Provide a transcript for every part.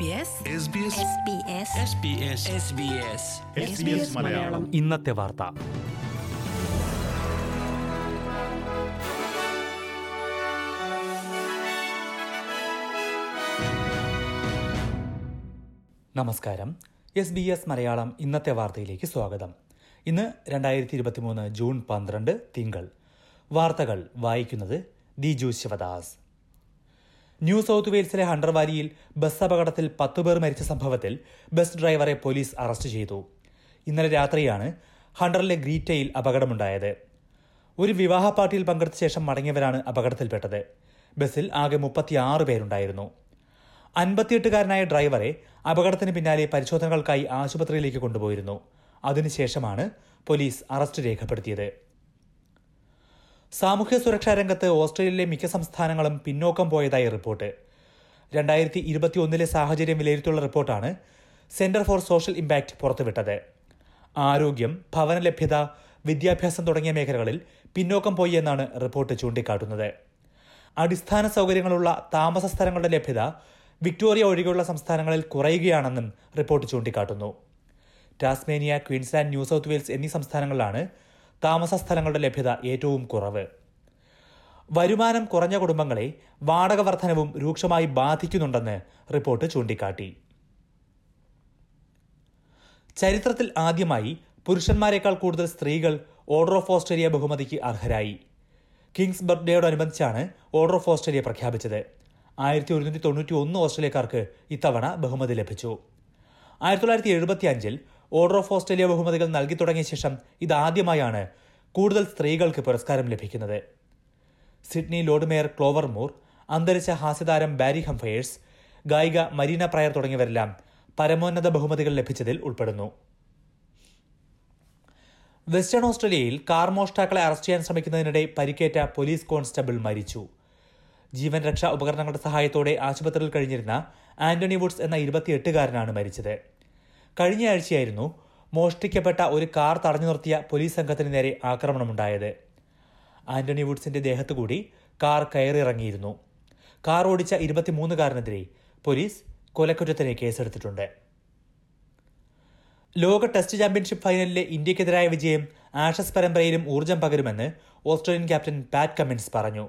SBS SBS Malayalam. ഇന്നത്തെ വാർത്ത. നമസ്കാരം. എസ് ബി എസ് മലയാളം ഇന്നത്തെ വാർത്തയിലേക്ക് സ്വാഗതം. ഇന്ന് രണ്ടായിരത്തി ഇരുപത്തിമൂന്ന് ജൂൺ പന്ത്രണ്ട് തിങ്കൾ. വാർത്തകൾ വായിക്കുന്നത് ദിജു ശിവദാസ്. ന്യൂ സൗത്ത് വെയിൽസിലെ ഹണ്ടർവാലിയിൽ ബസ് അപകടത്തിൽ പത്തുപേർ മരിച്ച സംഭവത്തിൽ ബസ് ഡ്രൈവറെ പോലീസ് അറസ്റ്റ് ചെയ്തു. ഇന്നലെ രാത്രിയാണ് ഹണ്ടറിലെ ഗ്രീറ്റയിൽ അപകടമുണ്ടായത്. ഒരു വിവാഹ പാർട്ടിയിൽ പങ്കെടുത്ത ശേഷം മടങ്ങിയവരാണ് അപകടത്തിൽപ്പെട്ടത്. ബസ്സിൽ ആകെ മുപ്പത്തിയാറ് പേരുണ്ടായിരുന്നു. അൻപത്തിയെട്ടുകാരനായ ഡ്രൈവറെ അപകടത്തിന് പിന്നാലെ പരിശോധനകൾക്കായി ആശുപത്രിയിലേക്ക് കൊണ്ടുപോയിരുന്നു. അതിനുശേഷമാണ് പോലീസ് അറസ്റ്റ് രേഖപ്പെടുത്തിയത്. സാമൂഹ്യ സുരക്ഷാ രംഗത്ത് ഓസ്ട്രേലിയയിലെ മിക്ക സംസ്ഥാനങ്ങളും പിന്നോക്കം പോയതായി റിപ്പോർട്ട്. രണ്ടായിരത്തി ഇരുപത്തിയൊന്നിലെ സാഹചര്യം വിലയിരുത്തിയുള്ള റിപ്പോർട്ടാണ് സെന്റർ ഫോർ സോഷ്യൽ ഇമ്പാക്ട് പുറത്തുവിട്ടത്. ആരോഗ്യം ഭവന ലഭ്യത വിദ്യാഭ്യാസം തുടങ്ങിയ മേഖലകളിൽ പിന്നോക്കം പോയി എന്നാണ് റിപ്പോർട്ട് ചൂണ്ടിക്കാട്ടുന്നത്. അടിസ്ഥാന സൗകര്യങ്ങളുള്ള താമസ സ്ഥലങ്ങളുടെ ലഭ്യത വിക്ടോറിയ ഒഴികെയുള്ള സംസ്ഥാനങ്ങളിൽ കുറയുകയാണെന്നും റിപ്പോർട്ട് ചൂണ്ടിക്കാട്ടുന്നു. Tasmania Queensland New South Wales എന്നീ സംസ്ഥാനങ്ങളിലാണ് താമസ സ്ഥലങ്ങളുടെ ലഭ്യത ഏറ്റവും കുറവ്. വരുമാനം കുറഞ്ഞ കുടുംബങ്ങളെ വാടക വർധനവും രൂക്ഷമായി ബാധിക്കുന്നുണ്ടെന്ന് റിപ്പോർട്ട് ചൂണ്ടിക്കാട്ടി. ചരിത്രത്തിൽ ആദ്യമായി പുരുഷന്മാരെക്കാൾ കൂടുതൽ സ്ത്രീകൾ ഓർഡർ ഓഫ് ഓസ്ട്രേലിയ ബഹുമതിക്ക് അർഹരായി. കിങ്സ് ബർത്ത്ഡേയോടനുബന്ധിച്ചാണ് ഓർഡർ ഓഫ് ഓസ്ട്രേലിയ പ്രഖ്യാപിച്ചത്. ആയിരത്തി ഒരുന്നൂറ്റി തൊണ്ണൂറ്റി ഒന്ന് ഓസ്ട്രേലിയക്കാർക്ക് ഇത്തവണ ബഹുമതി ലഭിച്ചു. ആയിരത്തി തൊള്ളായിരത്തി എഴുപത്തി അഞ്ചിൽ ഓർഡർ ഓഫ് ഓസ്ട്രേലിയ ബഹുമതികൾ നൽകി തുടങ്ങിയ ശേഷം ഇതാദ്യമായാണ് കൂടുതൽ സ്ത്രീകൾക്ക് പുരസ്കാരം ലഭിക്കുന്നത്. Sydney lord mayor Clover Moore അന്തരിച്ച ഹാസ്യതാരം ബാരി ഹംഫയേഴ്സ് ഗായിക മരീന പ്രയർ തുടങ്ങിയവരെല്ലാം പരമോന്നത ബഹുമതികൾ ലഭിച്ചതിൽ ഉൾപ്പെടുന്നു. വെസ്റ്റേൺ ഓസ്ട്രേലിയയിൽ കാർ മോഷ്ടാക്കളെ അറസ്റ്റ് ചെയ്യാൻ ശ്രമിക്കുന്നതിനിടെ പരിക്കേറ്റ പോലീസ് കോൺസ്റ്റബിൾ മരിച്ചു. ജീവൻ രക്ഷാ ഉപകരണങ്ങളുടെ സഹായത്തോടെ ആശുപത്രിയിൽ കഴിഞ്ഞിരുന്ന ആന്റണി വുഡ്സ് എന്ന ഇരുപത്തിയെട്ടുകാരനാണ് മരിച്ചത്. കഴിഞ്ഞ ആഴ്ചയായിരുന്നു മോഷ്ടിക്കപ്പെട്ട ഒരു കാർ തടഞ്ഞു നിർത്തിയ പോലീസ് സംഘത്തിന് നേരെ ആക്രമണമുണ്ടായത്. ആന്റണി വുഡ്സിന്റെ ദേഹത്തു കൂടി കാർ കയറിയിറങ്ങിയിരുന്നു. കാർ ഓടിച്ച ഇരുപത്തിമൂന്നുകാരനെതിരെ പോലീസ് കൊലക്കുറ്റത്തിന് കേസെടുത്തിട്ടുണ്ട്. ലോക ടെസ്റ്റ് ചാമ്പ്യൻഷിപ്പ് ഫൈനലിലെ ഇന്ത്യക്കെതിരായ വിജയം ആഷസ് പരമ്പരയിലും ഊർജം പകരുമെന്ന് ഓസ്ട്രേലിയൻ ക്യാപ്റ്റൻ പാറ്റ് കമ്മിൻസ് പറഞ്ഞു.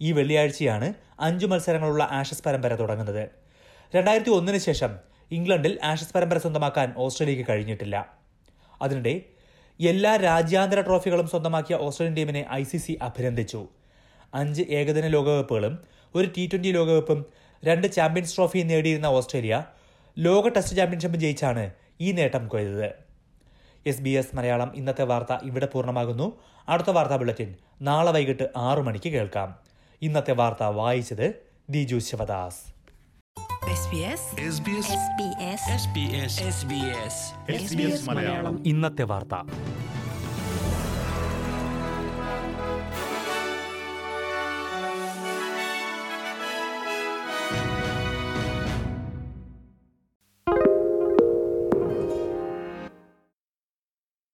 ഈ വെള്ളിയാഴ്ചയാണ് അഞ്ചു മത്സരങ്ങളുള്ള ആഷസ് പരമ്പര തുടങ്ങുന്നത്. രണ്ടായിരത്തി ഒന്നിന് ശേഷം ഇംഗ്ലണ്ടിൽ ആഷസ് പരമ്പര സ്വന്തമാക്കാൻ ഓസ്ട്രേലിയക്ക് കഴിഞ്ഞിട്ടില്ല. അതിനിടെ എല്ലാ രാജ്യാന്തര ട്രോഫികളും സ്വന്തമാക്കിയ ഓസ്ട്രേലിയൻ ടീമിനെ ഐ സി സി അഭിനന്ദിച്ചു. അഞ്ച് ഏകദിന ലോകകപ്പുകളും ഒരു ടി ട്വന്റി ലോകകപ്പും രണ്ട് ചാമ്പ്യൻസ് ട്രോഫിയും നേടിയിരുന്ന ഓസ്ട്രേലിയ ലോക ടെസ്റ്റ് ചാമ്പ്യൻഷിപ്പ് ജയിച്ചാണ് ഈ നേട്ടം കൊയ്തത്. എസ് ബി എസ് മലയാളം ഇന്നത്തെ വാർത്ത ഇവിടെ പൂർണമാകുന്നു. അടുത്ത വാർത്താ ബുള്ളറ്റിൻ നാളെ വൈകിട്ട് ആറു മണിക്ക് കേൾക്കാം. ഇന്നത്തെ വാർത്ത വായിച്ചത് ദിജു ശിവദാസ്. ഇന്നത്തെ വാർത്ത.